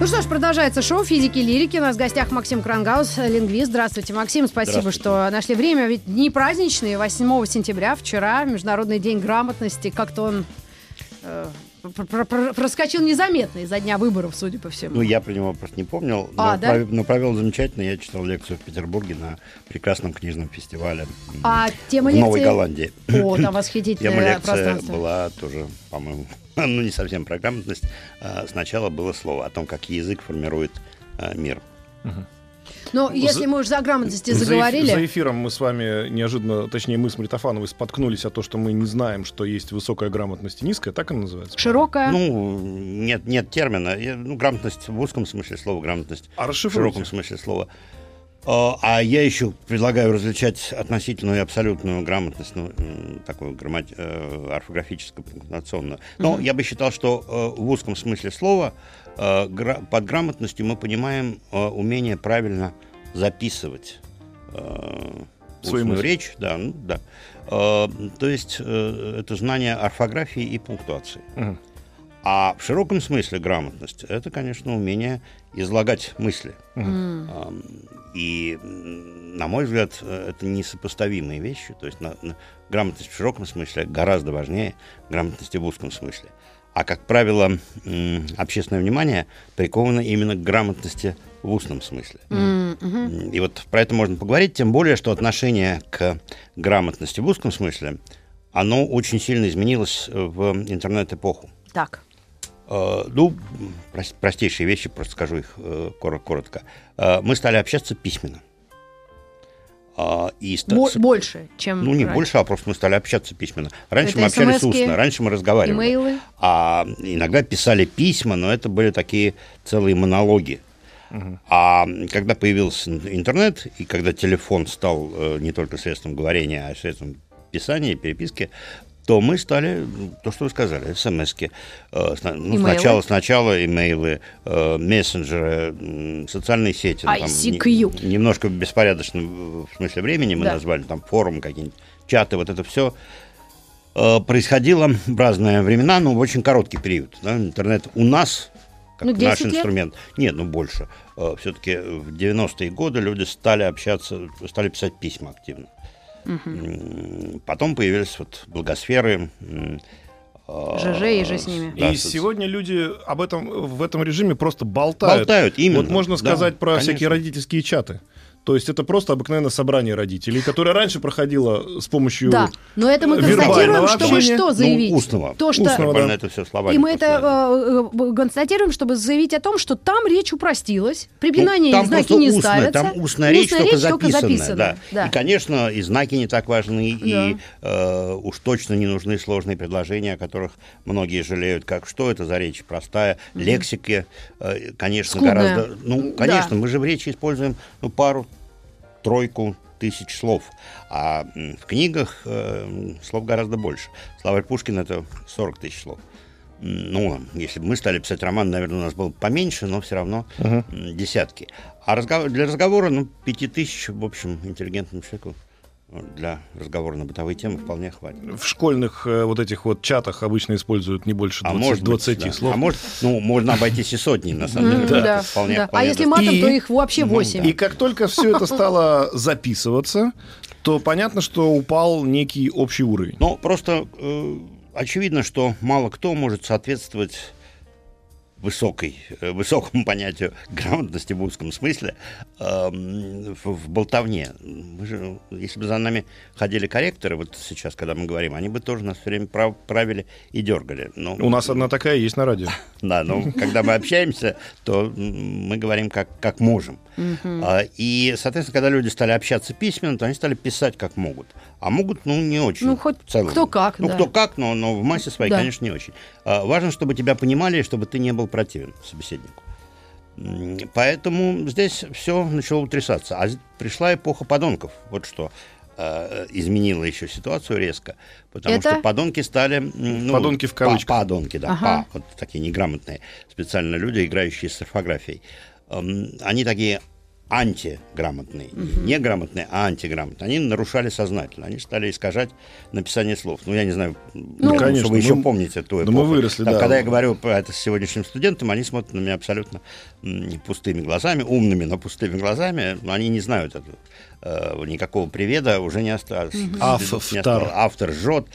Ну что ж, продолжается шоу «Физики лирики». У нас в гостях Максим Крангаус, лингвист. Здравствуйте, Максим. Спасибо, Здравствуйте. что нашли время. Ведь дни праздничные. 8 сентября, вчера, Международный день грамотности. Как-то он э, пр- пр- пр- проскочил незаметно из-за дня выборов, судя по всему. Ну, я про него просто не помнил, А, но, да? пров- но провел замечательно. Я читал лекцию в Петербурге на прекрасном книжном фестивале А тема в Новой лекции- Голландии. О, там Тема восхитительное лекция была тоже, по-моему, ну, не совсем про грамотность. А, Сначала было слово о том, как язык формирует а, мир. Но если За- мы уже за грамотности За эф- заговорили... За эфиром мы с вами неожиданно, точнее, мы с Митрофановой споткнулись о том, что мы не знаем, что есть высокая грамотность и низкая, так она называется? Широкая. Ну, нет, нет термина. Я- Ну, грамотность в узком смысле слова, грамотность А в широком смысле слова. А я еще предлагаю различать относительную и абсолютную грамотность, ну, такую граммати- э, орфографическую, пунктуационную. Но я бы считал, что э, в узком смысле слова э, под грамотностью мы понимаем умение правильно записывать Свои устную мысли. речь. Да, ну, да. То есть это знание орфографии и пунктуации. Мгм. А в широком смысле грамотность это, конечно, умение излагать мысли. Ам, И, на мой взгляд, э, это несопоставимые вещи. То есть на- на- грамотность в широком смысле гораздо важнее грамотности в узком смысле. А, как правило, общественное внимание приковано именно к грамотности в устном смысле. М, И вот про это можно поговорить, тем более, что отношение к грамотности в узком смысле, оно очень сильно изменилось в интернет-эпоху. Так. Э, Ну, прос- простейшие вещи, просто скажу их э, кор- коротко. Э, Мы стали общаться письменно. А, И Бо- с- больше, чем ну, не раньше. больше, а просто мы стали общаться письменно. Раньше Это мы общались устно, раньше мы разговаривали. Имейлы. А иногда писали письма, но это были такие целые монологи. А когда появился ин- интернет, и когда телефон стал не только средством говорения, а средством писания, переписки, то мы стали, м, то, что вы сказали, смс-ки. Э, ну, Имейлы. сначала, сначала имейлы, э, мессенджеры, социальные сети. ну, там ICQ. не- немножко беспорядочно в в смысле времени мы Да. назвали, там форумы какие-нибудь, чаты, вот это все э, происходило в разные времена, но в очень короткий период. да. Интернет у нас, как Ну, 10 наш лет? инструмент, нет, ну больше. все-таки в 90-е годы люди стали общаться, стали писать письма активно. М, Потом появились вот благосферы. э, ЖЖ и же с ними. да, и соц- сегодня люди об этом в этом режиме просто болтают. Болтают, именно. Вот можно Да, сказать про конечно. всякие родительские чаты. То есть это просто обыкновенное собрание родителей, которое раньше проходило с помощью... Да, но это мы констатируем, чтобы что Ну, заявить? Ну, устного. То, что... Устного, да. это все словами. И мы это да. э, э, констатируем, чтобы заявить о том, что там речь упростилась, препинания Ну, там и знаки не устная, ставятся. Там устная речь, только, записанная, записанная, да. да. И, конечно, и знаки не так важны, и э, уж точно не нужны сложные предложения, о которых многие жалеют, как что это за речь простая, лексики, э, конечно, Скудная. гораздо... Ну, Да. конечно, мы же в речи используем ну, пару, тройку тысяч слов, а в книгах э, слов гораздо больше. Словарь Пушкина — это 40 тысяч слов. Ну, если бы мы стали писать роман, наверное, у нас было бы поменьше, но все равно м, десятки. А разгов- для разговора, ну, пяти тысяч, в общем, интеллигентному человеку для разговора на бытовые темы вполне хватит. В школьных э, вот этих вот чатах обычно используют не больше 20, А может, быть, 20 да. слов. А может, ну, можно обойтись и сотней, на самом деле. Это да, вполне- да. А вполне если достаточно. матом, то И- их вообще Ну, 8. И как только все это стало записываться, то понятно, что упал некий общий уровень. Но просто э, очевидно, что мало кто может соответствовать высокой, э, высокому понятию грамотности в узком смысле эм, в, в болтовне. Мы же, если бы за нами ходили корректоры, вот сейчас, когда мы говорим, они бы тоже нас все время прав- правили и дергали. Но, У нас одна такая есть на радио. Да, но когда мы общаемся, то мы говорим как, как можем. А, И, соответственно, когда люди стали общаться письменно, то они стали писать как могут. А могут, ну, не очень. Ну, хоть в целом. кто как, Ну, да. кто как, но, но в массе своей, Да. конечно, не очень. А, Важно, чтобы тебя понимали, и чтобы ты не был противен собеседнику. Поэтому здесь все начало утрясаться. А пришла эпоха подонков. Вот что э, изменило еще ситуацию резко. Потому Это? что подонки стали... ну, Подонки в па- кавычках. Подонки, да. Ага. па, вот такие неграмотные специально люди, играющие с орфографией. Эм, Они такие антиграмотные. Не неграмотные, а антиграмотные. Они нарушали сознательно. Они стали искажать написание слов. Ну, я не знаю, ну, конечно, что вы еще мы- помните ту да эпоху. мы выросли, да. Когда я говорю про это с сегодняшним студентом, они смотрят на меня абсолютно пустыми глазами, умными, но пустыми глазами. Но они не знают этого. Э, никакого приведа уже не осталось. Автор. Не осталось. Автор жжет.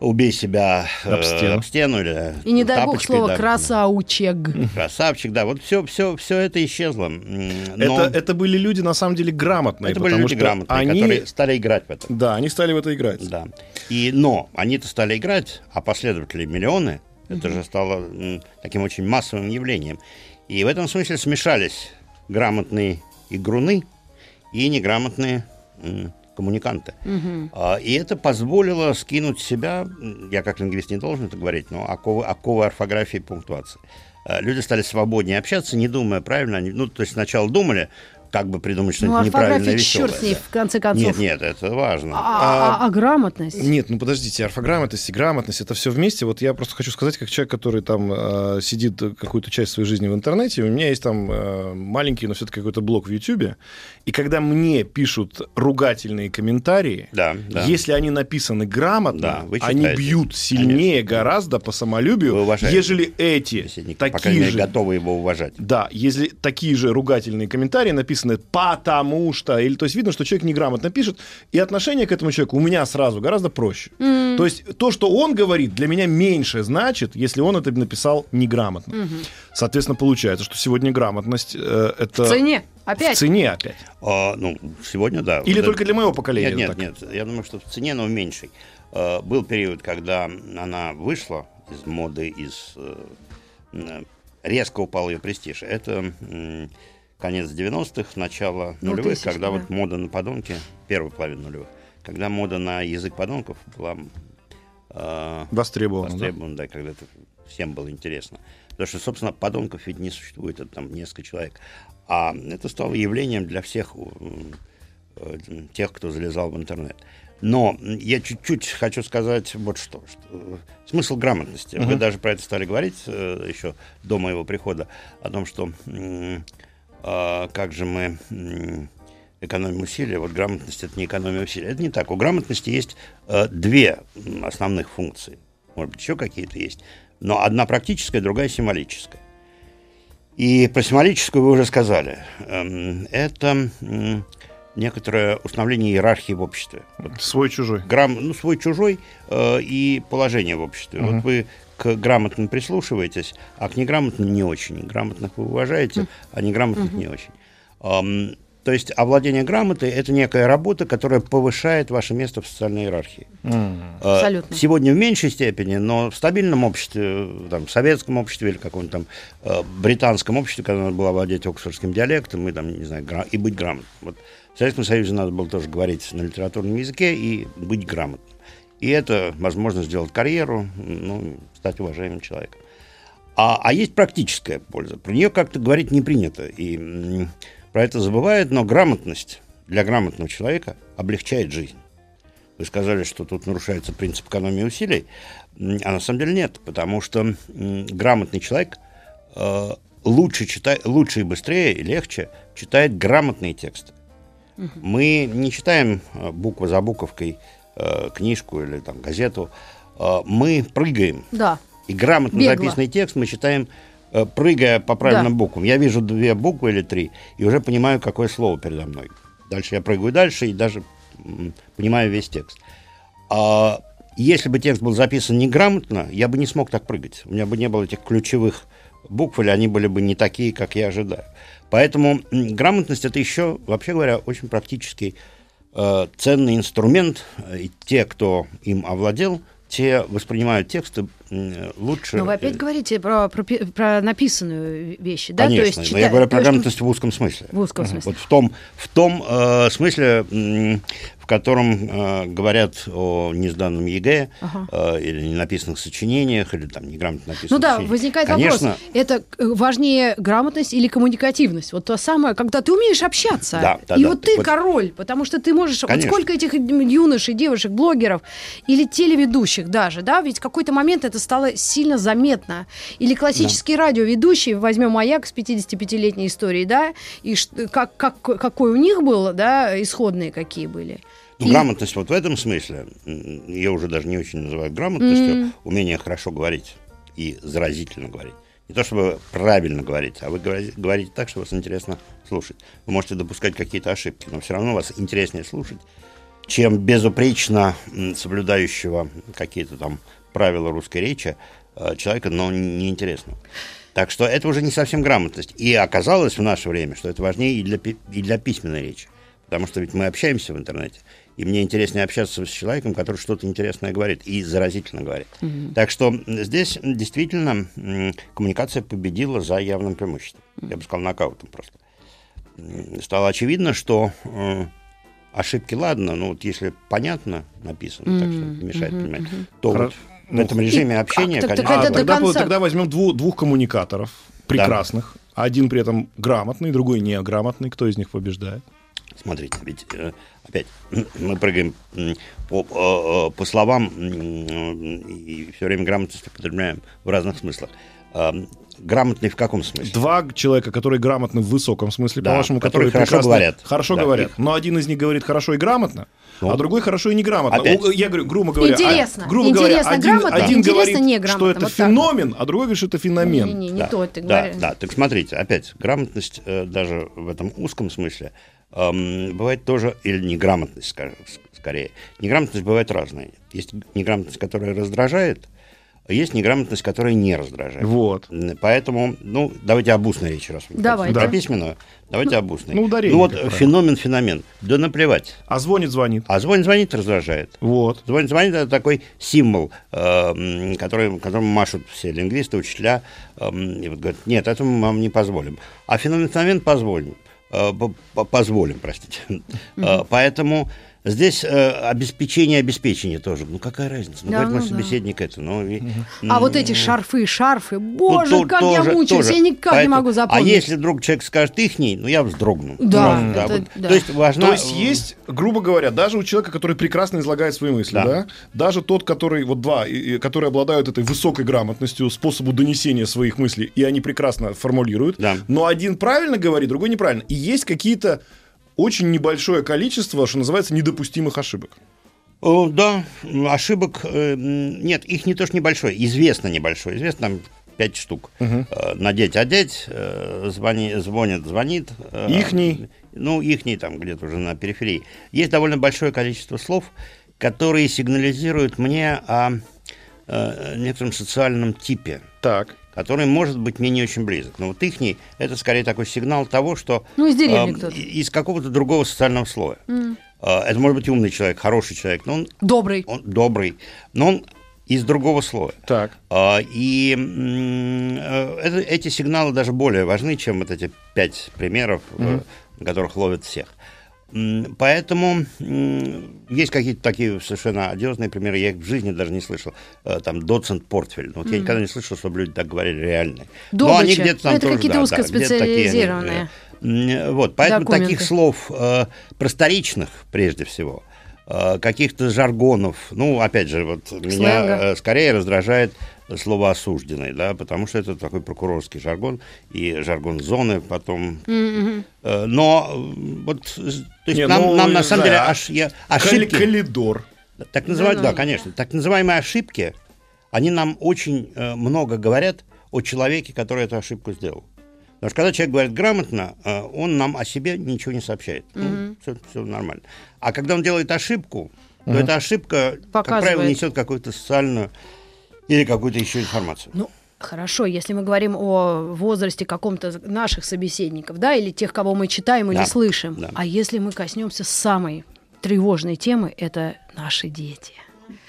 Убей себя э, Об стену. об стену или И не дай бог слово да. красаучек. Красавчик, да. Вот все, все, все это исчезло. Но Это, это были люди, на самом деле, грамотные. это были потому люди что грамотные, они... которые стали играть в это. Да, они стали в это играть. Да. И, но они-то стали играть, а последователи миллионы. Это же стало таким очень массовым явлением. И в этом смысле смешались грамотные игруны и неграмотные коммуниканты. А, И это позволило скинуть себя, я как лингвист не должен это говорить, но оковы, оковы орфографии и пунктуации. А, Люди стали свободнее общаться, не думая правильно. Они, ну, то есть сначала думали, как бы придумать Ну, что-нибудь неправильное, орфография, черт веселое. с ней, да. в конце концов. Нет, нет, это важно. А, а- а грамотность? Нет, ну подождите, орфограмотность и грамотность это все вместе. Вот я просто хочу сказать, как человек, который там э, сидит какую-то часть своей жизни в интернете, у меня есть там э, маленький, но все-таки какой-то блог в Ютубе. И когда мне пишут ругательные комментарии, Да, да. если они написаны грамотно, Да, вы они бьют сильнее гораздо по Вы самолюбию, уважаете. ежели эти такие же готовы его уважать. Да, если такие же ругательные комментарии написаны «потому что», или то есть видно, что человек неграмотно пишет, и отношение к этому человеку у меня сразу гораздо проще. То есть то, что он говорит, для меня меньше значит, если он это написал неграмотно. Соответственно, получается, что сегодня грамотность э, это В цене. в Опять. цене опять. А, ну, сегодня да. Или Да. только для моего поколения. Нет, так? нет, нет. Я думаю, что в цене, но в меньшей. А, Был период, когда она вышла из моды, из э, м, резко упал ее престиж. Это конец 90-х, начало Ну, нулевых, когда да. вот мода на подонки, первая половина нулевых, когда мода на язык подонков была а, Востребовано. да? востребован, да, когда это всем было интересно. Потому что, собственно, подонков ведь не существует, это там несколько человек. А это стало явлением для всех э, тех, кто залезал в интернет. Но я чуть-чуть хочу сказать вот что. что, э, смысл грамотности. Вы даже про это стали говорить э, еще до моего прихода, о том, что м, а, как же мы экономим усилия. Вот грамотность это не экономия усилий. Это не так. У грамотности есть э, две основных функции. Может быть, еще какие-то есть. Но одна практическая, другая символическая. И про символическую вы уже сказали. Эм, Это некоторое установление иерархии в обществе. Свой-чужой. грам, ну, свой-чужой э, и положение в обществе. Вот вы к грамотным прислушиваетесь, а к неграмотным не очень. Грамотных вы уважаете, а неграмотных не очень. То есть овладение грамотой – это некая работа, которая повышает ваше место в социальной иерархии. Э, Абсолютно. Сегодня в меньшей степени, но в стабильном обществе, там, в советском обществе или каком-то там э, британском обществе, когда надо было владеть оксфордским диалектом и, там, не знаю, гра- и быть грамотным. Вот в Советском Союзе надо было тоже говорить на литературном языке и быть грамотным. И это возможность сделать карьеру, ну, стать уважаемым человеком. А, а есть практическая польза. Про нее как-то говорить не принято. И про это забывают, но грамотность для грамотного человека облегчает жизнь. Вы сказали, что тут нарушается принцип экономии усилий, а на самом деле нет, потому что грамотный человек э, лучше, читает, лучше и быстрее и легче читает грамотные тексты. Мы не читаем э, буква за буковкой э, книжку или там газету, Э, мы прыгаем Да. и грамотно Бегло. записанный текст мы читаем, э, прыгая по правильным Да. буквам. Я вижу две буквы или три, и уже понимаю, какое слово передо мной. Дальше я прыгаю дальше и даже м, понимаю весь текст. А если бы текст был записан неграмотно, я бы не смог так прыгать. У меня бы не было этих ключевых букв, или они были бы не такие, как я ожидаю. Поэтому грамотность это еще, вообще говоря, очень практический ценный инструмент. Э, И те, кто им овладел, те воспринимают тексты лучше... Но вы опять э, говорите про, про, про написанную вещи, да? Конечно, то есть, но чита- я говорю про то, что- грамотность в узком смысле. В узком смысле. Вот в том, в том э, смысле, в котором э, говорят о несданном ЕГЭ Ага. э, или ненаписанных сочинениях, или там неграмотно написанных Ну да, сочинениях. возникает Конечно, вопрос, это э, важнее грамотность или коммуникативность? Вот то самое, когда ты умеешь общаться, Да, да, и да. вот ты Вот- король, потому что ты можешь... Конечно. Вот сколько этих юношей, девушек, блогеров или телеведущих даже, да, ведь в какой-то момент это стало сильно заметно. Или классический радиоведущий, возьмем «Маяк» с 55-летней историей, да, и ш- как, как, какой у них был, да, исходные какие были. Ну, И- грамотность вот в этом смысле, ее уже даже не очень называют грамотностью, умение хорошо говорить и заразительно говорить. Не то чтобы правильно говорить, а вы говори- говорите так, что вас интересно слушать. Вы можете допускать какие-то ошибки, но все равно вас интереснее слушать, чем безупречно соблюдающего какие-то там правила русской речи э, человека, но неинтересного. Так что это уже не совсем грамотность. И оказалось в наше время, что это важнее и для, и для письменной речи. Потому что ведь мы общаемся в интернете. И мне интереснее общаться с человеком, который что-то интересное говорит и заразительно говорит. Так что здесь действительно коммуникация победила за явным преимуществом. Я бы сказал, нокаутом просто. Стало очевидно, что э, ошибки, ладно, но вот если понятно написано, так что не мешает понимать, то Хоро- вот в этом режиме И общения, как- так- конечно, так А, до тогда, конца. тогда возьмем дву- двух коммуникаторов прекрасных. Один при этом грамотный, другой неграмотный. Кто из них побеждает? Смотрите, ведь э, опять мы прыгаем по, э, э, по словам и все время грамотность употребляем в разных смыслах. Грамотный в каком смысле? Два человека, которые грамотны в высоком смысле, Да, по-вашему, которые которые, хорошо прекрасно- говорят. Хорошо Да, говорят. их. Но один из них говорит хорошо и грамотно, Ну. а другой хорошо и неграмотно. Опять. Я говорю, грубо говоря, а- Интересно. грубо говоря, Интересно один, грамотно, один интересно говорит, неграмотно. что это Вот так феномен, а другой говорит, что это феномен. Не-не, не да, то ты да, говоришь. да, так смотрите, опять, грамотность э, даже в этом узком смысле эм, бывает тоже, или неграмотность, скажем, скорее. Неграмотность бывает разная. Есть неграмотность, которая раздражает, а есть неграмотность, которая не раздражает. Вот. Поэтому, ну, давайте об устной речи, раз про Да. письменную, давайте об устной. ну, ударение, Ну, вот феномен, феномен. Да наплевать. А звонит, звонит. А звонит, звонит, раздражает. Вот. Звонит, звонит, это такой символ, э, который, которым машут все лингвисты, учителя, эм, и вот говорят, нет, это мы вам не позволим. А феномен, феномен позволим. Э, по- по- позволим, простите. Э, Поэтому здесь э, обеспечение обеспечение тоже. Ну, какая разница? Ну, Да, говорит мой ну да. собеседник это. Ну, и- А вот эти шарфы, шарфы, боже, Ну, то- как я тоже- мучаюсь, тоже. я никак не Поэтому- могу запомнить. А если вдруг человек скажет ихний, ну, я вздрогну. Да, Ну, это- вот. да. То есть важно... То есть есть, грубо говоря, даже у человека, который прекрасно излагает свои мысли, да, Да. даже тот, который, вот два, и- и которые обладают этой высокой грамотностью, способу донесения своих мыслей, и они прекрасно формулируют, Да. но один правильно говорит, другой неправильно. И есть какие-то очень небольшое количество, что называется, недопустимых ошибок. О, да, ошибок э, нет, их не то что небольшое, известно небольшое, известно там пять штук. Э, Надеть, одеть, э, звони, звонит, звонит. э, Ихний. Ну, ихний там где-то уже на периферии. Есть довольно большое количество слов, которые сигнализируют мне о э, некотором социальном типе Так. Который может быть мне не очень близок. Но вот ихний – это скорее такой сигнал того, что... Ну, из деревни эм, кто-то. Из какого-то другого социального слоя. Э, Это может быть умный человек, хороший человек, но он, Добрый. он добрый, но он из другого слоя. Так. А, И э, это- эти сигналы даже более важны, чем вот эти пять примеров, э, на которых ловят всех. Поэтому есть какие-то такие совершенно одиозные примеры, я их в жизни даже не слышал. Э, Там доцент портфель. Ну, Вот я никогда не слышал, чтобы люди так говорили реальные. Но они Добыча. где-то там Это тоже, какие-то да, да, где-то такие они, узкоспециализированные. э, м, Вот, поэтому Документы. таких слов э, просторечных, прежде всего, э, каких-то жаргонов, ну, опять же, вот меня Сленга. э, скорее раздражает слово осужденный, да, потому что это такой прокурорский жаргон и жаргон зоны потом. Э, Но э, вот, э, то есть Не, нам, ну, нам на самом знаю, деле аж, я, ошибки, Калидор. так называемые, Да-да. да, конечно, так называемые ошибки, они нам очень э, много говорят о человеке, который эту ошибку сделал. Потому что когда человек говорит грамотно, э, он нам о себе ничего не сообщает. все, нормально. А когда он делает ошибку, то эта ошибка, как правило, Показывает. несет какую-то социальную или какую-то еще информацию. Ну, хорошо, если мы говорим о возрасте каком-то наших собеседников, да, или тех, кого мы читаем или Да, слышим. да. А если мы коснемся самой тревожной темы, это наши дети.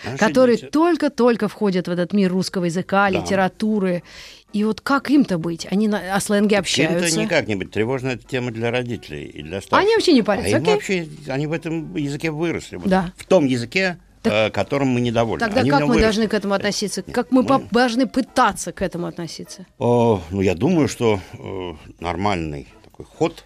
Наши которые дети- только-только входят в этот мир русского языка, Да. литературы. И вот как им-то быть? Они на, о сленге Им-то общаются. никак не быть. Тревожная тема для родителей и для старших. Они вообще не парятся, А окей. вообще, они в этом языке выросли. Вот Да. В том языке, э, которым мы недовольны. Тогда Они как мы выросли. должны к этому относиться? Как мы, мы- должны пытаться к этому относиться? О, ну, я думаю, что э, нормальный такой ход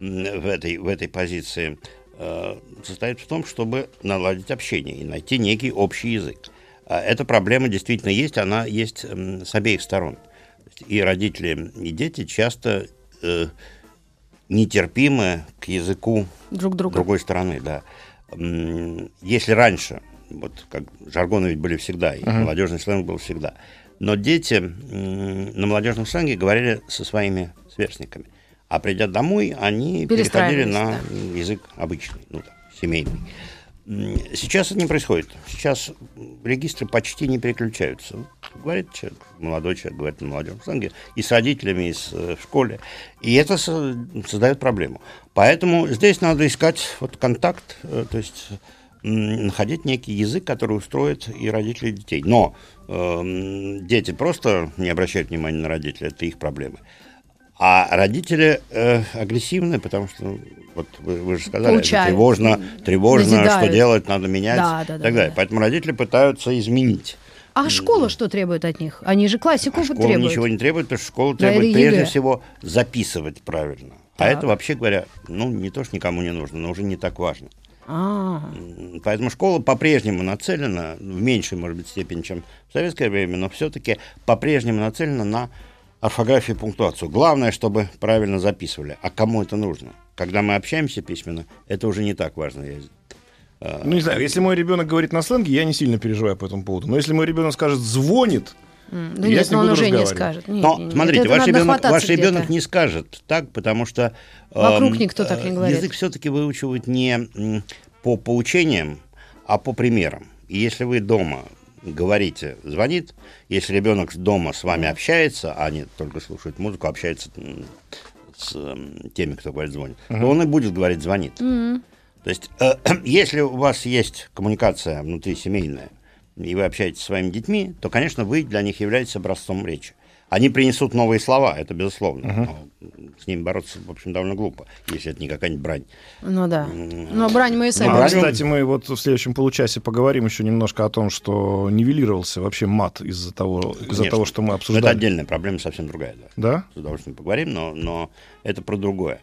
в этой, в этой позиции э, состоит в том, чтобы наладить общение и найти некий общий язык. А Эта проблема действительно есть, она есть с обеих сторон. И родители, и дети часто э, нетерпимы к языку Друг друга. другой стороны, да. Если раньше, вот как жаргоны ведь были всегда, и молодежный сленг был всегда, но дети на молодежном сленге говорили со своими сверстниками, а придя домой, они переходили на м, язык обычный, ну, там, семейный. Сейчас это не происходит. Сейчас регистры почти не переключаются. Говорит человек, молодой человек говорит на молодежном сленге, и с родителями, и с, э, в школе. И это со- создает проблему. Поэтому здесь надо искать вот контакт, э, то есть находить некий язык, который устроит и родителей, и детей. Но эм, дети просто не обращают внимания на родителей, это их проблемы. А родители э, агрессивны, потому что, вот вы, вы же сказали, это Поучают. тревожно, тревожно, что Назидают. делать, надо менять Да, да, и да, так да, далее. да. Поэтому родители пытаются изменить. А школа что требует от них? Они же классику А школа требуют. ничего не требует, потому что школа Да, требует это прежде ЕГЭ. всего записывать правильно. А Так. это, вообще говоря, ну, не то, что никому не нужно, но уже не так важно. А, М, Поэтому школа по-прежнему нацелена, в меньшей, может быть, степени, чем в советское время, но все-таки по-прежнему нацелена на орфографию и пунктуацию. Главное, чтобы правильно записывали. А кому это нужно? Когда мы общаемся письменно, это уже не так важно. Я- Ну, не знаю, если мой ребенок говорит на сленге, я не сильно переживаю по этому поводу. Но если мой ребенок скажет «звонит», м, ну Я нет, с ним но он уже не скажет. Нет, Но нет, нет, смотрите, ваш ребенок, ваш ребенок не скажет так, потому что Вокруг эм, никто так не э, говорит. Язык все-таки выучивают не по поучениям, а по примерам. И если вы дома говорите, звонит, если ребенок дома с вами общается, а не только слушает музыку, общается с м, теми, кто говорит звонит, то он и будет говорить звонит. То есть, э, если у вас есть коммуникация внутри семейная, и вы общаетесь со своими детьми, то, конечно, вы для них являетесь образцом речи. Они принесут новые слова, это безусловно. Но с ними бороться, в общем, довольно глупо, если это не какая-нибудь брань. Ну да. Но брань мы и сами. А, брань- кстати, мы вот в следующем получасе поговорим еще немножко о том, что нивелировался вообще мат из-за того, из-за того, что мы обсуждали. Это отдельная проблема, совсем другая. Да. Да? С удовольствием поговорим, но, но это про другое.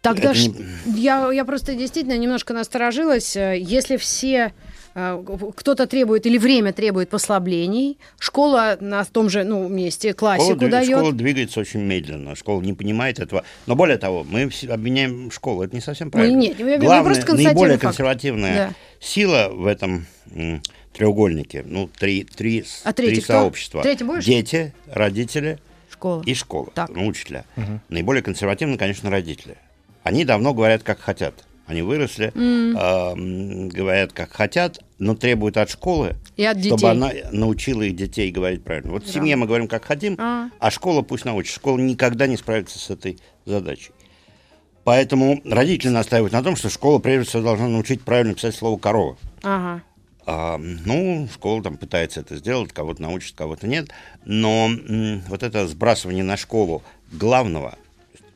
Тогда Это ш- не- я, я просто действительно немножко насторожилась. Э, Если все кто-то требует или время требует послаблений, школа на том же ну, месте классику Школа, дает. школа двигается очень медленно, школа не понимает этого. Но более того, мы обвиняем школу, это не совсем правильно. нет, мы- мы Главная, просто наиболее факт. консервативная Да. сила в этом треугольнике, ну, три, три, А три кто? сообщества. Третий будешь? Дети, родители Школа. и школа, Так. ну, учителя. Наиболее консервативны, конечно, родители. Они давно говорят, как хотят. Они выросли, а, м, говорят, как хотят, но требуют от школы, И от чтобы она научила их детей говорить правильно. Вот в семье мы говорим, как хотим, А. а школа пусть научит. Школа никогда не справится с этой задачей. Поэтому родители настаивают на том, что школа прежде всего должна научить правильно писать слово «корова». Ага. А, ну, школа там пытается это сделать, кого-то научит, кого-то нет. Но м, вот это сбрасывание на школу главного,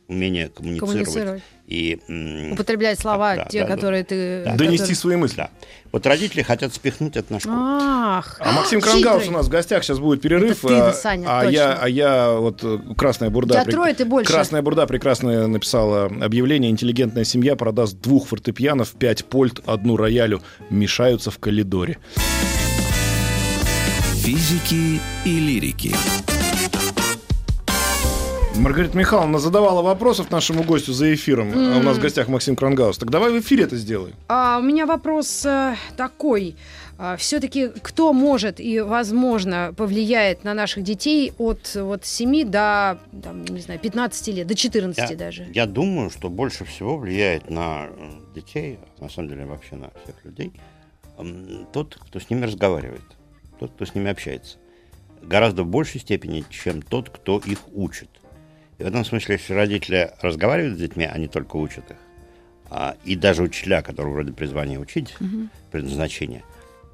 умение коммуницировать, Коммуницировать. и... м, Употреблять слова, да, те, да, да. которые ты... Да. Донести которые- свои мысли. да. Вот родители хотят спихнуть это на школу. Ах, А Максим Крангаус у нас в гостях, сейчас будет перерыв. Это ты, а, Саня, а точно. я, а я вот э, Красная Бурда. Тебя трое, ты больше. Красная Бурда прекрасно написала объявление. Интеллигентная семья продаст двух фортепианов, пять польт, одну роялю. Мешаются в коридоре. Физики и лирики. Маргарита Михайловна задавала вопросов нашему гостю за эфиром. А у нас в гостях Максим Крангаус. Так давай в эфире это сделаем. А, у меня вопрос э, такой. все-таки кто может и, возможно, повлияет на наших детей от вот 7 до, там, не знаю, 15 лет, до 14 Я, даже? я думаю, что больше всего влияет на э, детей, на самом деле вообще на всех людей, тот, кто с ними разговаривает, тот, кто с ними общается. Гораздо в большей степени, чем тот, кто их учит. И в этом смысле, если родители разговаривают с детьми, они только учат их, а, и даже учителя, которые вроде призвания учить, предназначение,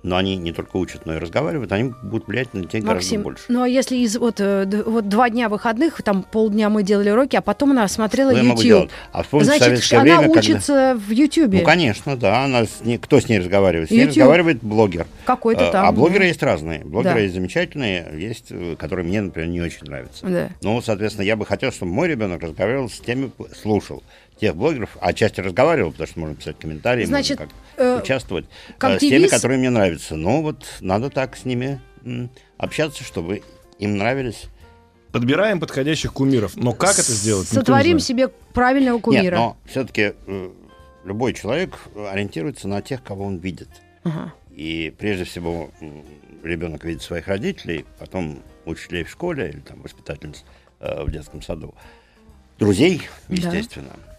но они не только учат, но и разговаривают, они будут влиять на гораздо Максим, больше. ну а если из вот, э, вот два дня выходных, там полдня мы делали уроки, а потом она смотрела Ну, YouTube. А вспомните Значит, советское она время, когда- учится в YouTube. Ну, конечно, да. Она с ней- кто с ней разговаривает? С ней YouTube. разговаривает блогер. Какой-то Э, там, А блогеры да. есть разные. Блогеры Да. есть замечательные, есть, э, которые мне, например, не очень нравятся. Да. Ну, соответственно, я бы хотел, чтобы мой ребенок разговаривал с теми, слушал тех блогеров, а отчасти разговаривал, потому что можно писать комментарии, Значит, можно э, как участвовать как э, с теми, которые мне нравятся. Но вот надо так с ними м, общаться, чтобы им нравились. Подбираем подходящих кумиров. Но как это сделать? Сотворим себе правильного кумира. Нет, но все-таки любой человек ориентируется на тех, кого он видит. Ага. И прежде всего ребенок видит своих родителей, потом учителей в школе или там воспитательниц э, в детском саду, друзей, Да. естественно. Э,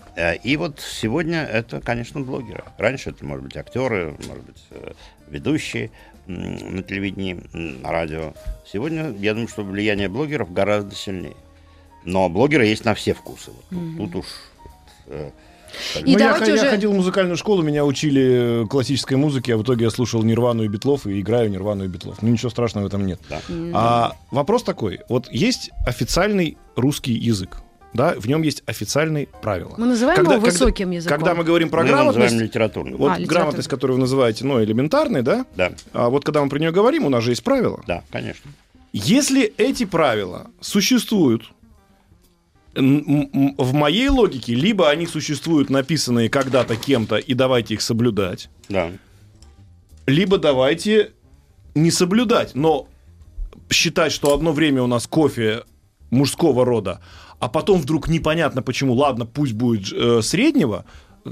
И вот сегодня это, конечно, блогеры. Раньше это, может быть, актеры, может быть, э, ведущие на телевидении, на радио. Сегодня, я думаю, что влияние блогеров гораздо сильнее. Но блогеры есть на все вкусы. Вот тут, тут уж... э, И Ну, я, х- я уже- ходил в музыкальную школу, меня учили э, классической музыке, а в итоге я слушал Нирвану и Битлов и играю Нирвану и Битлов. Ну, ничего страшного в этом нет. Да. А вопрос такой. Вот есть официальный русский язык. Да, в нем есть официальные правила. Мы называем его высоким языком. Когда мы говорим про Мы грамотность, литературным. вот А, грамотность, которую вы называете, ну, элементарной, да? Да, А вот когда мы про нее говорим, у нас же есть правила. да, конечно. Если эти правила существуют, в моей логике, либо они существуют, написанные когда-то кем-то, и давайте их соблюдать, Да. либо давайте не соблюдать, но считать, что одно время у нас кофе мужского рода, а потом вдруг непонятно почему, ладно, пусть будет э, среднего,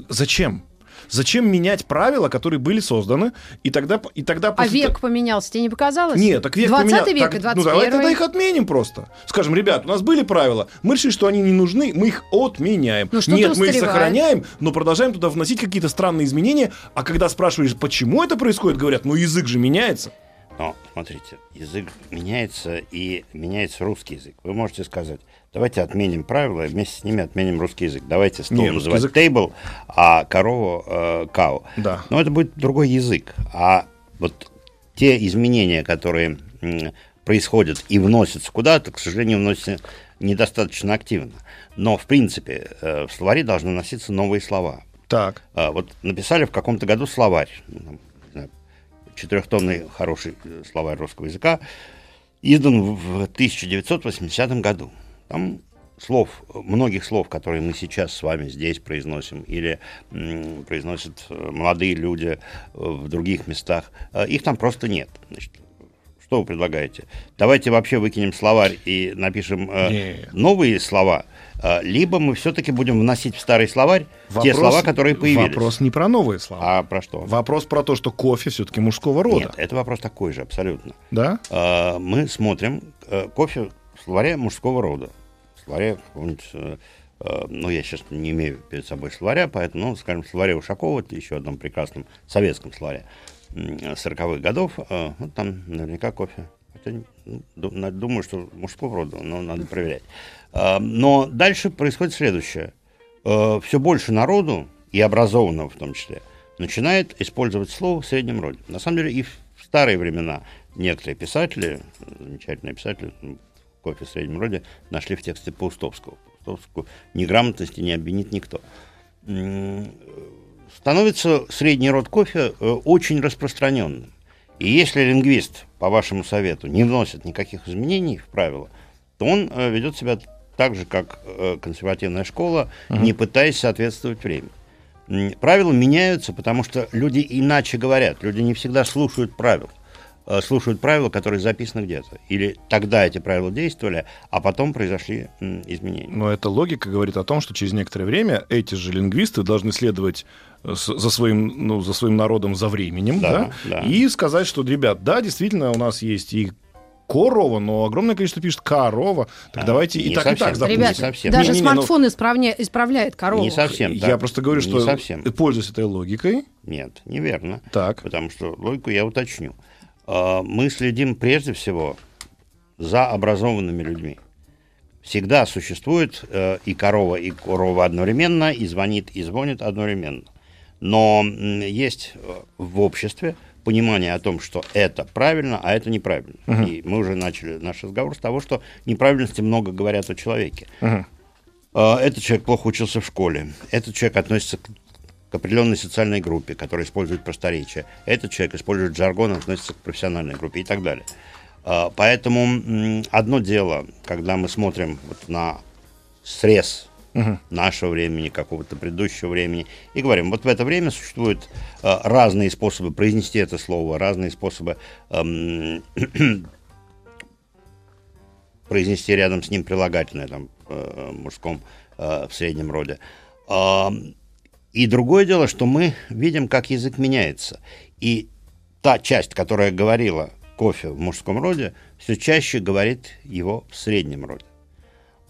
зачем? Зачем менять правила, которые были созданы, и тогда... И тогда А век поменялся, тебе не показалось? нет, так век 20 поменял- век так, и 21 Ну, давай тогда их отменим просто. Скажем, ребят, у нас были правила, мы решили, что они не нужны, мы их отменяем. Ну, что-то Нет, мы их сохраняем, но продолжаем туда вносить какие-то странные изменения, а когда спрашиваешь, почему это происходит, говорят, ну язык же меняется. Но, смотрите, язык меняется, и меняется русский язык. Вы можете сказать, давайте отменим правила, и вместе с ними отменим русский язык. Давайте стол Не, русский называть язык- table, а корову э, cow. Да. Но это будет другой язык. А вот те изменения, которые происходят и вносятся куда-то, к сожалению, вносятся недостаточно активно. Но, в принципе, э, в словари должны носиться новые слова. Так. А, вот написали в каком-то году словарь, четырехтонный хороший э, словарь русского языка, издан в в 1980 году. Там слов, многих слов, которые мы сейчас с вами здесь произносим, или м, произносят э, молодые люди э, в других местах, их там просто нет. Значит, что вы предлагаете? Давайте вообще выкинем словарь и напишем э, новые слова, э, либо мы все-таки будем вносить в старый словарь те слова, которые появились. Вопрос не про новые слова. А про что? Вопрос про то, что кофе все-таки мужского рода. Нет, это вопрос такой же, абсолютно. Да? А, Мы смотрим э, кофе в словаре мужского рода. В словаре какого-нибудь, э, э, ну, я сейчас не имею перед собой словаря, поэтому, ну, скажем, в словаре Ушакова, еще одном прекрасном советском словаре 40-х годов, э, вот там наверняка кофе. Хотя, ну, думаю, что мужского рода, но надо проверять. А, Но дальше происходит следующее. Все больше народу, и образованного в том числе, начинает использовать слово в среднем роде. На самом деле и в старые времена некоторые писатели, замечательные писатели, кофе в среднем роде, нашли в тексте Паустовского. Паустовскую неграмотности не обвинит никто. Становится средний род кофе э, очень распространенным. И если лингвист, по вашему совету, не вносит никаких изменений в правила, то он э, ведет себя так же, как э, консервативная школа, не пытаясь соответствовать времени. Правила меняются, потому что люди иначе говорят. Люди не всегда слушают правил. Э, Слушают правила, которые записаны где-то. Или тогда эти правила действовали, а потом произошли изменения. Но эта логика говорит о том, что через некоторое время эти же лингвисты должны следовать э, за своим, ну, за своим народом за временем, да, Да, да. и сказать, что, ребят, да, действительно, у нас есть и корова, но огромное количество пишет корова. Так А, давайте и не так, и так запустим. Ребят, не совсем. даже Не-не-не, ну- смартфон исправня- исправляет корову. Не совсем. Я так. просто говорю, Не что совсем. пользуясь этой логикой, Нет, неверно. так, Потому что логику я уточню. А, Мы следим прежде всего за образованными людьми. Всегда существует э, и корова, и корова одновременно, и звонит, и звонит одновременно. Но есть э, в обществе понимание о том, что это правильно, а это неправильно. И мы уже начали наш разговор с того, что неправильности много говорят о человеке. А, Этот человек плохо учился в школе. Этот человек относится к, к определенной социальной группе, которая использует просторечие. Этот человек использует жаргон, относится к профессиональной группе и так далее. А, Поэтому одно дело, когда мы смотрим вот на срез нашего времени, какого-то предыдущего времени, и говорим, вот в это время существуют э, разные способы произнести это слово, разные способы эм, произнести рядом с ним прилагательное, там, э, мужском, э, в среднем роде. А, И другое дело, что мы видим, как язык меняется. И та часть, которая говорила кофе в мужском роде, все чаще говорит его в среднем роде.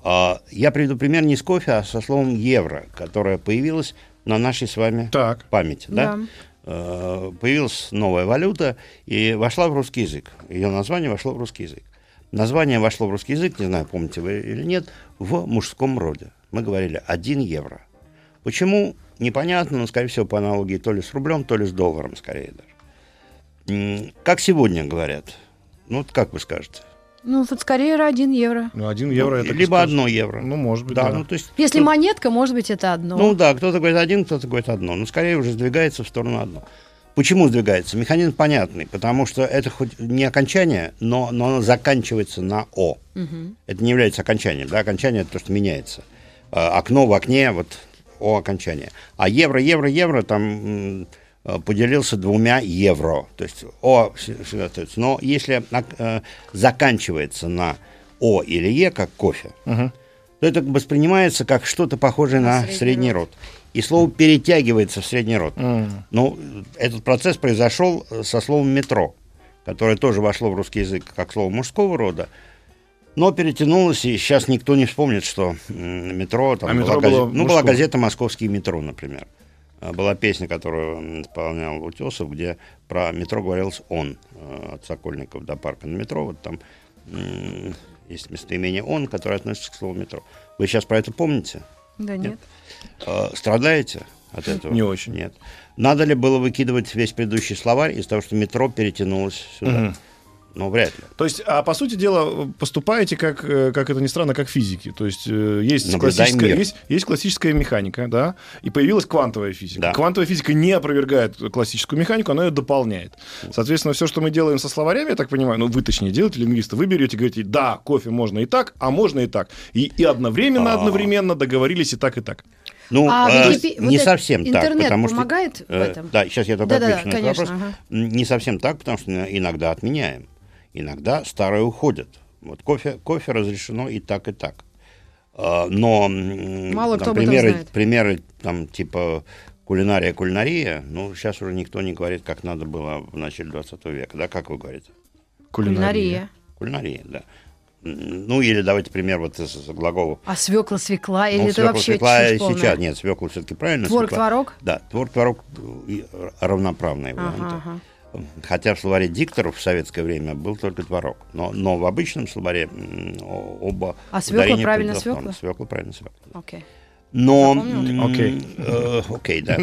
А, Я приведу пример не с кофе, а со словом евро, которое появилось на нашей с вами Так. памяти. Да? Да. Э, Появилась новая валюта и вошла в русский язык. Ее название вошло в русский язык. Название вошло в русский язык, не знаю, помните вы или нет, в мужском роде. Мы говорили 1 евро. Почему? Непонятно, но, скорее всего, по аналогии то ли с рублем, то ли с долларом, скорее даже. Как сегодня говорят? Ну, вот как вы скажете? Ну, вот скорее 1 евро. Ну, один евро Ну, это... Либо скажем, одно евро. Ну, может быть, да. да. Ну, то есть, Если тут- монетка, может быть, это одно. Ну да, кто-то говорит один, кто-то говорит одно. Но скорее уже сдвигается в сторону одно. Почему сдвигается? Механизм понятный, потому что это хоть не окончание, но, но оно заканчивается на О. Это не является окончанием. Да? Окончание это то, что меняется. А, окно в окне, вот О окончание. А евро, евро, евро там э, поделился двумя евро. То есть О вс- всегда остается. Но если э, заканчивается на О или Е, как кофе, то это воспринимается как что-то похожее на, средний средний, род. род. И слово перетягивается в средний род. Ну, этот процесс произошел э, со словом метро, которое тоже вошло в русский язык как слово мужского рода, но перетянулось, и сейчас никто не вспомнит, что метро, там А была, метро газе- было ну, была газета «Московские метро», например. А, Была песня, которую исполнял Утесов, где про метро говорилось «он» э, от Сокольников до парка на метро. Вот там есть местоимение «он», которое относится к слову «метро». Вы сейчас про это помните? Да нет. Э, Страдаете от этого? Не очень. Нет. Надо ли было выкидывать весь предыдущий словарь из-за того, что метро перетянулось сюда? Ну, вряд ли. То есть, а по сути дела, поступаете, как, э, как это ни странно, как физики. То есть, э, есть Наблюдай классическая, мир. есть, есть классическая механика, да, и появилась квантовая физика. Да. Квантовая физика не опровергает классическую механику, она ее дополняет. Соответственно, все, что мы делаем со словарями, я так понимаю, ну, вы точнее делаете, лингвисты, вы берете и говорите, да, кофе можно и так, а можно и так. И, и одновременно, А. одновременно договорились и так, и так. Ну, А э, Википи- вот не этот совсем так. интернет потому что, помогает в э, этом? Да, сейчас я только Да-да-да, отвечу на этот конечно, вопрос. ага. Не совсем так, потому что иногда отменяем. Иногда старые уходят. Вот кофе, кофе разрешено и так, и так. А, Но Мало там кто примеры, знает. примеры там типа кулинария, кулинария, ну, сейчас уже никто не говорит, как надо было в начале 20 века, да, как вы говорите? Кулинария. Кулинария, да. Ну, или давайте пример вот из глаголов. А свекла, свекла, или Ну, это свекла, вообще свекла чушь полная? сейчас, нет, свекла все-таки правильно. Творог, свекла. творог? Да, творог, творог равноправные Ага, варианты. ага. Хотя в словаре дикторов в советское время был только творог. Но, но в обычном словаре оба А свекла правильно свекла? Свекла правильно свекла. Окей. Но, Запомнил? м, Окей. э, окей, да.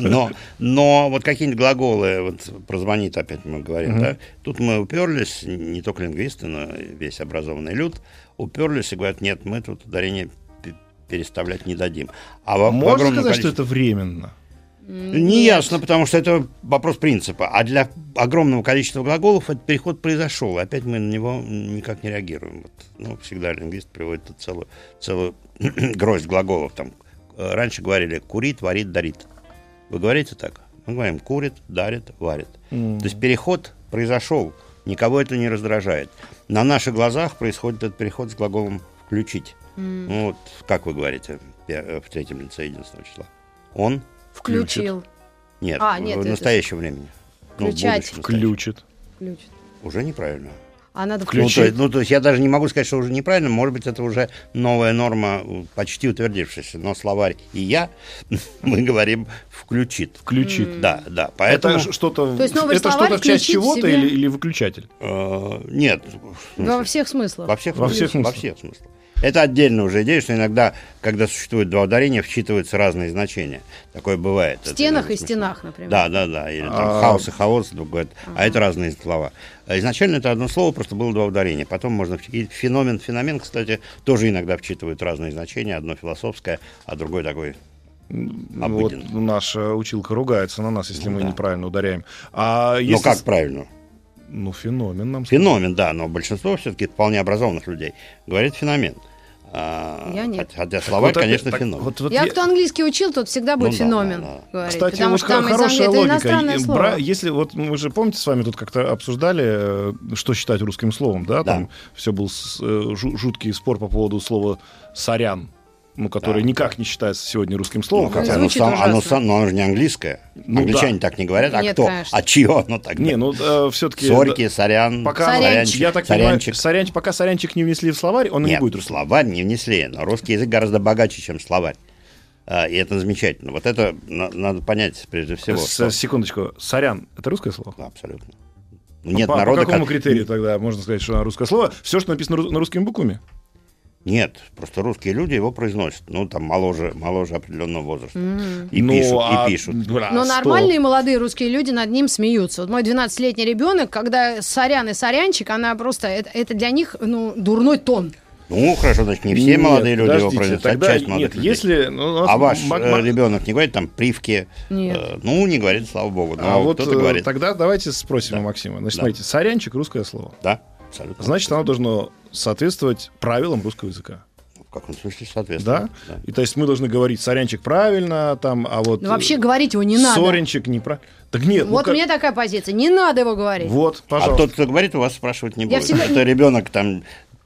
Но, но вот какие-нибудь глаголы, вот прозвонит опять мы говорим, да, тут мы уперлись, не только лингвисты, но и весь образованный люд, уперлись и говорят, нет, мы тут ударение переставлять не дадим. А во- Можно сказать, что количестве- это временно? Не ясно, потому что это вопрос принципа. А для огромного количества глаголов этот переход произошел. и Опять мы на него никак не реагируем. Вот, ну, всегда лингвист приводит целую, целую гроздь глаголов. Там, э, раньше говорили курит, варит, дарит. Вы говорите так? Мы говорим курит, дарит, варит. То есть переход произошел. Никого это не раздражает. На наших глазах происходит этот переход с глаголом включить. Ну, вот, как вы говорите э, в третьем лице единственного числа? Он Включил. нет, А, нет, в это- настоящего времени. Ну, Включать. будущем настоящем. Ключит. Включит. Уже неправильно. А надо Ну то, включить. есть, ну, то есть я даже не могу сказать, что уже неправильно. Может быть, это уже новая норма, почти утвердившаяся. Но словарь и я, мы говорим включит. Включит. Да, да. Поэтому... Это что-то, То есть новый это словарь что-то часть включить чего-то себе- или, или выключатель? э, нет. Во всех смыслах. во всех Во всех смыслах. Во всех смыслах. Это отдельная уже идея, что иногда, когда существует два ударения, вчитываются разные значения. Такое бывает. В Это стенах иногда и смешно. стенах, например. Да, да, да. Или там А- хаос и хаос, друг говорит, а это разные слова. А Изначально это одно слово, просто было два ударения. Потом можно... И феномен, феномен, кстати, тоже иногда вчитывают разные значения. Одно философское, а другое такое Вот обыденное. наша училка ругается на нас, если Ну мы да. неправильно ударяем. А Ну если... как правильно? Ну, феномен нам сказали. Феномен, да, но большинство все-таки вполне образованных людей говорит феномен. А, Я нет. хот- Хотя словарь, Вот конечно, так, феномен. вот- вот Я, я- кто английский учил, тот всегда будет Ну да, феномен да, да. говорить. Кстати, потому вот что там из хорошая Англии это логика. слово. бра- Если вот мы же помните с вами тут как-то обсуждали, э, что считать русским словом, да? Да. Там все был э, жу- жуткий спор по поводу слова сорян, ну, которое Да. никак не считается сегодня русским Ну, словом. хотя- оно, сам- оно, сам- но оно же не английское. Ну Англичане да. так не говорят, а Нет, кто? конечно. А чье оно тогда? Не, ну все-таки... Сорьки, сорян, Пока, Сорянчик. я так сорянчик. понимаю, сорянчик, пока сорянчик не внесли в словарь, он и не Нет, будет русским. словарь не внесли, но русский язык гораздо богаче, чем словарь. А, И это замечательно. Вот это на- надо понять прежде всего. С- что- Секундочку, сорян, это русское слово? Да, Абсолютно. Ну, Нет по, по народа, какому как- критерию тогда можно сказать, что оно русское слово? Все, что написано на русскими буквами? Нет, просто русские люди его произносят. Ну, там моложе, моложе определенного возраста. И Ну, пишут, а- и пишут. Но стоп. нормальные молодые русские люди над ним смеются. Вот мой 12-летний ребенок, когда сорян и сорянчик, она просто... Это, это для них ну, дурной тон. Ну, хорошо, значит, не все Нет, молодые люди его произносят, тогда а часть молодых нет, людей. если... ну, у нас А ваш маг- э, маг- ребенок не говорит там привки? Нет. Э, ну, не говорит, слава богу. Но А вот кто-то э, говорит. тогда давайте спросим у Максима. Значит, Да. смотрите, сорянчик русское слово. Да, абсолютно. Значит, оно должно соответствовать правилам русского языка. В каком смысле соответственно? Да? И то есть мы должны говорить сорянчик правильно, там, а вот... Ну, вообще э, говорить его не надо. Соренчик неправильно. Так нет, ну Вот как- у меня такая позиция. Не надо его говорить. Вот, А пожалуйста. тот, кто говорит, у вас спрашивать не будет. всегда- Это ребенок там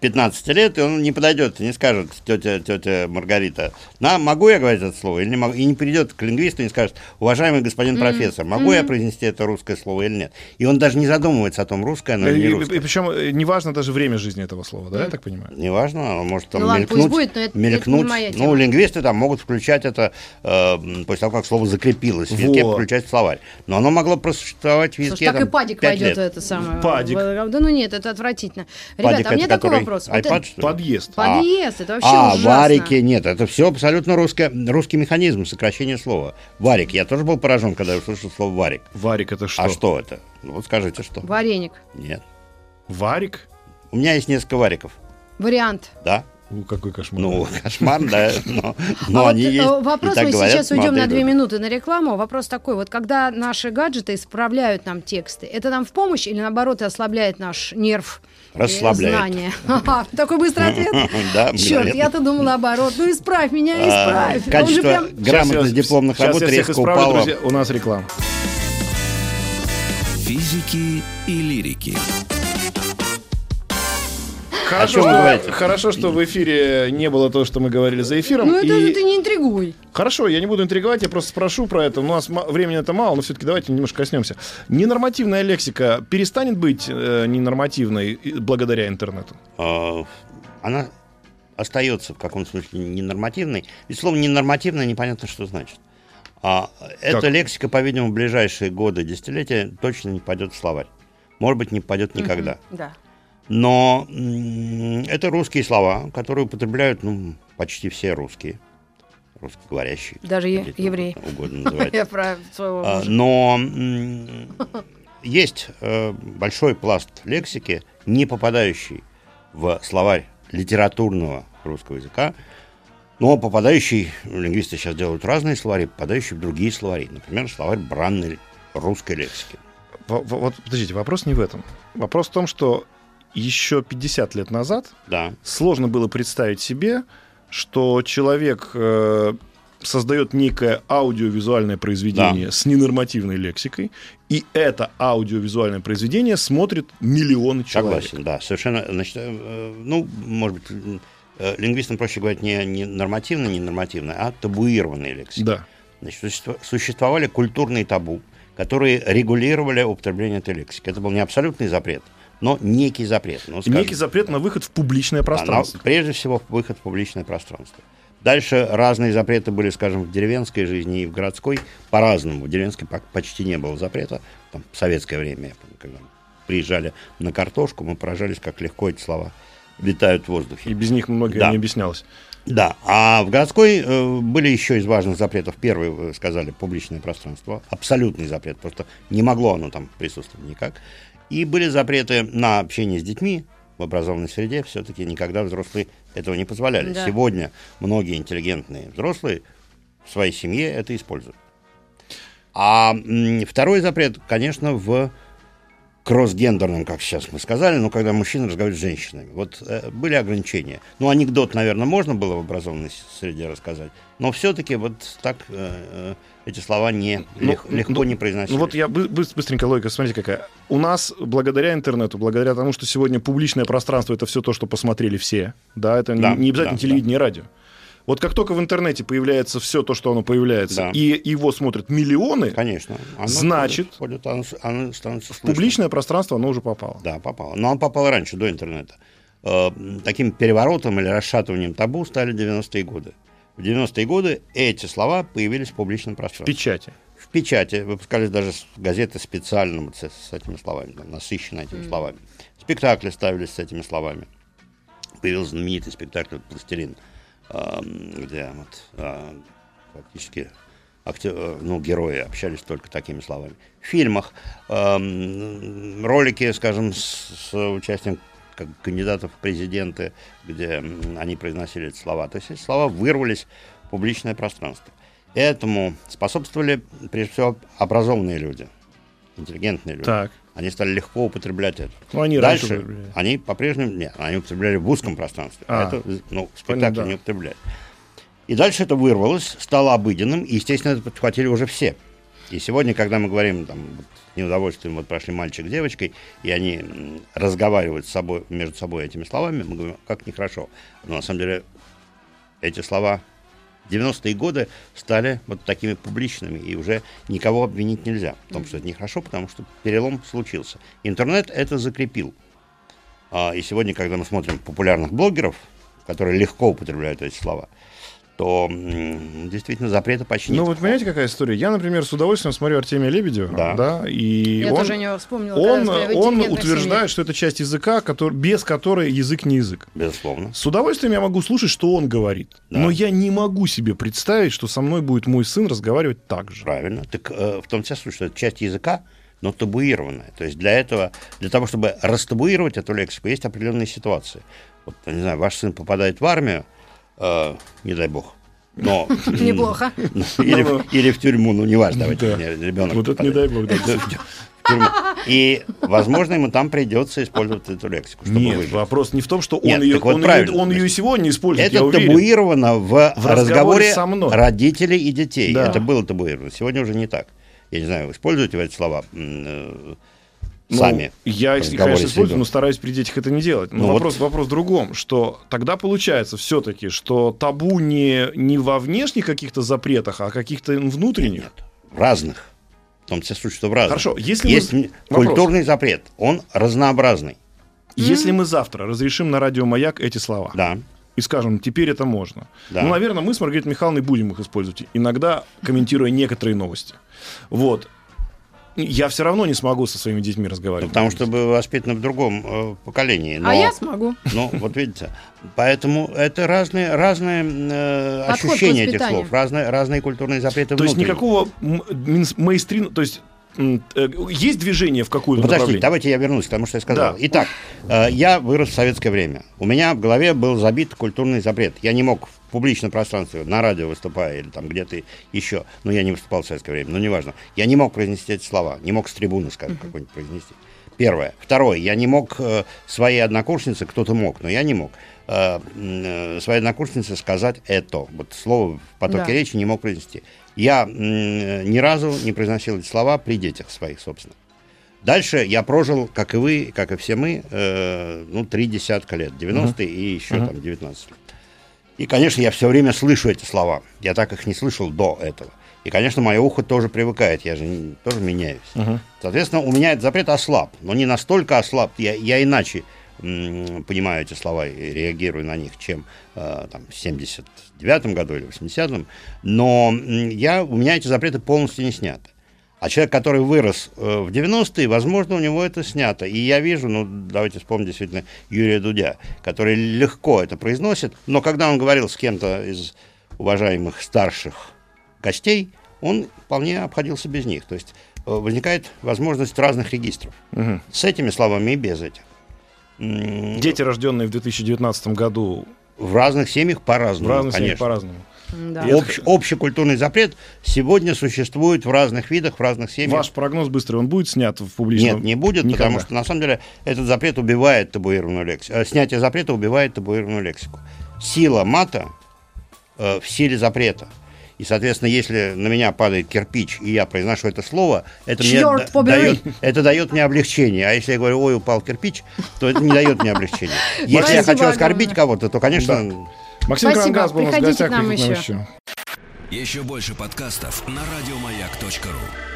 15 лет, и он не подойдет, и не скажет, тетя, тетя Маргарита, на, могу я говорить это слово или не могу? И не придет к лингвисту и не скажет, уважаемый господин профессор, могу я произнести это русское слово или нет? И он даже не задумывается о том, русское оно И, или не и- русское. и причем э, неважно даже время жизни этого слова, да, я так понимаю? Неважно, оно может там Ну ладно, мелькнуть. пусть будет, но это- это мелькнуть. не моя ну, лингвисты там могут включать это э, после того, как слово закрепилось в языке, Вот. включать в словарь. Но оно могло просуществовать в языке Слушай, так там, и падик пойдет лет. это самое. Падик. Да ну нет, это отвратительно. Ребята, Падик а мне это такой который вопрос. Вот iPad, это- что ли? Подъезд. А. Подъезд, это вообще а, ужасно. варики, нет, это все абсолютно русское, русский механизм сокращения слова. Варик, я тоже был поражен, когда я услышал слово варик. Варик это что? А что это? Ну, вот скажите, что? Вареник. Нет. Варик? У меня есть несколько вариков, Вариант. да? Ну, какой кошмар. Ну, кошмар, да, но, но а вот, они э, есть. вопрос, мы говорят сейчас уйдем на две минуты на рекламу. Вопрос такой, вот когда наши гаджеты исправляют нам тексты, это нам в помощь или наоборот ослабляет наш нерв? и Расслабляет. Знание. Такой быстрый ответ. Да, Черт, я-то думал наоборот. Ну исправь меня, А, исправь. Качество грамотность дипломных работ резко упало. У нас реклама. Физики и лирики. Хорошо, что, хорошо, что в эфире не было то, что мы говорили за эфиром. Ну это и- ты не интригуй. Хорошо, я не буду интриговать, я просто спрошу про это. У нас ма- времени это мало, но все-таки давайте немножко коснемся. Ненормативная лексика перестанет быть э, ненормативной благодаря интернету? А, Она остается в каком смысле ненормативной. Ведь слово ненормативное непонятно, что значит. А эта Как? лексика, по-видимому, в ближайшие годы, десятилетия точно не пойдет в словарь. Может быть, не пойдет никогда. Да. Но это русские слова, которые употребляют ну, почти все русские, русскоговорящие. Даже е- евреи. Угодно называть. Я про своего А, мужа. Но есть э, большой пласт лексики, не попадающий в словарь литературного русского языка, но попадающий, лингвисты сейчас делают разные словари, попадающий в другие словари. Например, словарь бранной русской лексики. Во- во- Вот, подождите, вопрос не в этом. Вопрос в том, что еще 50 лет назад Да. сложно было представить себе, что человек э, создает некое аудиовизуальное произведение Да. с ненормативной лексикой, и это аудиовизуальное произведение смотрит миллионы человек. Согласен, да, совершенно. Значит, э, ну, может быть, э, лингвистам проще говорить не, не нормативно, не нормативно, а табуированные лексики. Да. Значит, существо- существовали культурные табу, которые регулировали употребление этой лексики. Это был не абсолютный запрет, но некий запрет. Ну, скажем, Некий запрет на выход в публичное да, пространство. но прежде всего, выход в публичное пространство. Дальше разные запреты были, скажем, в деревенской жизни и в городской по-разному. В деревенской почти не было запрета. Там, в советское время, я помню, когда приезжали на картошку, мы поражались, как легко эти слова витают в воздухе. И без них многое Да. не объяснялось. Да, а в городской э, были еще из важных запретов. Первый, вы сказали, публичное пространство. Абсолютный запрет, просто не могло оно там присутствовать никак. И были запреты на общение с детьми в образованной среде. Все-таки никогда взрослые этого не позволяли. Да. Сегодня многие интеллигентные взрослые в своей семье это используют. А второй запрет, конечно, в кроссгендерном, как сейчас мы сказали, но когда мужчины разговаривают с женщинами. Вот э, были ограничения. Ну, анекдот, наверное, можно было в образованной среде рассказать, но все-таки вот так э, э, эти слова не, Ну, лег- легко ну, не произносились. Ну вот я бы- быс- быстренько логика, смотрите какая. У нас благодаря интернету, благодаря тому, что сегодня публичное пространство это все то, что посмотрели все, да, это не- Да, не обязательно да, телевидение и радио. Вот как только в интернете появляется все то, что оно появляется, Да. и его смотрят миллионы, Конечно. Оно Значит, входит- входит, оно, оно становится в слышно. публичное пространство оно уже попало. Да, попало. Но он попал раньше, до интернета. Э, Таким переворотом или расшатыванием табу стали 90-е годы. В 90-е годы эти слова появились в публичном В пространстве. печати. В печати выпускались даже газеты специально с, с этими словами, там, насыщены этими словами. Спектакли ставились с этими словами. Появился знаменитый спектакль «Пластилин», где вот, э, фактически акте- э, ну, герои общались только такими словами. В фильмах ролики, скажем, с, с участием как кандидатов в президенты, где они произносили эти слова. То есть эти слова вырвались в публичное пространство. Этому способствовали, прежде всего, образованные люди, интеллигентные люди. Так. Они стали легко употреблять это. Ну, они раньше Дальше употребляли. они по-прежнему нет, они употребляли в узком пространстве. А. Это, ну, спектакле да. не употребляли. И дальше это вырвалось, стало обыденным, и, естественно, это подхватили уже все. И сегодня, когда мы говорим, там, неудовольствием, вот прошли мальчик с девочкой, и они разговаривают с собой, между собой этими словами, мы говорим, как нехорошо. Но на самом деле эти слова в 90-е годы стали вот такими публичными, и уже никого обвинить нельзя в том, что это нехорошо, потому что перелом случился. Интернет это закрепил. А, и сегодня, когда мы смотрим популярных блогеров, которые легко употребляют эти слова, то действительно запрета почти Ну нет. вот понимаете, какая история? Я, например, с удовольствием смотрю Артемия Лебедева, Да. да, и Я он, тоже не вспомнила. он, он утверждает, семьях. что это часть языка, который, без которой язык не язык. Безусловно. С удовольствием я могу слушать, что он говорит. Да. Но я не могу себе представить, что со мной будет мой сын разговаривать так же. Правильно. Так э, в том числе, что это часть языка, но табуированная. То есть для этого, для того, чтобы растабуировать эту лексику, есть определенные ситуации. Вот, не знаю, ваш сын попадает в армию, э, не дай бог, но... Неплохо. Или, в- или в тюрьму, ну, неважно, давайте, Да. ребенок Вот это не дай бог, да. В в. И, возможно, ему там придется использовать эту лексику, чтобы Нет, выжить. вопрос не в том, что Нет, он, ее, так вот он, ее, он ее сегодня использует, я Это уверен. табуировано в, разговоре разговоре со мной. родителей и детей. Да. Это было табуировано. Сегодня уже не так. Я не знаю, используете вы эти слова э, Ну, сами? Я, их, конечно, использую, но стараюсь при детях это не делать. Но Ну вопрос, вот. вопрос в другом, что тогда получается все-таки, что табу не, не во внешних каких-то запретах, а каких-то внутренних. Нет. В разных. В том числе, что в разных. Хорошо, если Есть мы... м- Вопрос. культурный запрет. Он разнообразный. Если мы завтра разрешим на радио «Маяк» эти слова Да. и скажем, теперь это можно, Да. ну, наверное, мы с Маргаритой Михайловной будем их использовать, иногда комментируя некоторые новости. Вот. Я все равно не смогу со своими детьми Ну, разговаривать. потому что вы воспитаны в другом э, поколении. Но, А я смогу. Ну, вот видите. Поэтому это разные, разные э, Подход ощущения этих слов, разные, разные культурные запреты То есть никакого м- мейнс- мейнстрим... То есть э, есть движение в какую-то Подождите, направление? давайте я вернусь к тому, что я сказал. Да. Итак, э, я вырос в советское время. У меня в голове был забит культурный запрет. Я не мог в публичном пространстве, на радио выступая или там где-то еще, но я не выступал в советское время, но неважно. Я не мог произнести эти слова, не мог с трибуны, скажем, какой-нибудь произнести. Первое. Второе. Я не мог э, своей однокурснице, кто-то мог, но я не мог, э, э, своей однокурснице сказать это. Вот слово в потоке Да. речи не мог произнести. Я э, ни разу не произносил эти слова при детях своих, собственно. Дальше я прожил, как и вы, как и все мы, э, ну, три десятка лет, 90-е и еще там 19 лет. И, конечно, я все время слышу эти слова. Я так их не слышал до этого. И, конечно, мое ухо тоже привыкает, я же не- тоже меняюсь. Соответственно, у меня этот запрет ослаб, но не настолько ослаб, я, я иначе м, понимаю эти слова и реагирую на них, чем э, там, в 79 году или 80-м, но я, у меня эти запреты полностью не сняты. А человек, который вырос э, в 90-е, возможно, у него это снято. И я вижу, ну, давайте вспомним действительно Юрия Дудя, который легко это произносит, но когда он говорил с кем-то из уважаемых старших гостей, он вполне обходился без них. То есть э, возникает возможность разных регистров. Мгм. С этими словами и без этих. Дети, рожденные в 2019 году, В разных семьях в по-разному, разных семьях конечно. по-разному. Да. Общ- общекультурный запрет сегодня существует в разных видах, в разных семьях. Ваш прогноз быстрый, он будет снят в публичном? Нет, не будет, Никогда. потому что на самом деле этот запрет убивает табуированную лексику. Э, снятие запрета убивает табуированную лексику. Сила мата э, в силе запрета. И, соответственно, если на меня падает кирпич, и я произношу это слово, это, мне да- побери! дает, это дает мне облегчение. А если я говорю, ой, упал кирпич, то это не дает мне облегчения. Если я хочу оскорбить кого-то, то, конечно, Максим Спасибо, Крамгас был у нас в гостях, к нам приходите еще. Еще больше подкастов на радиомаяк.ру.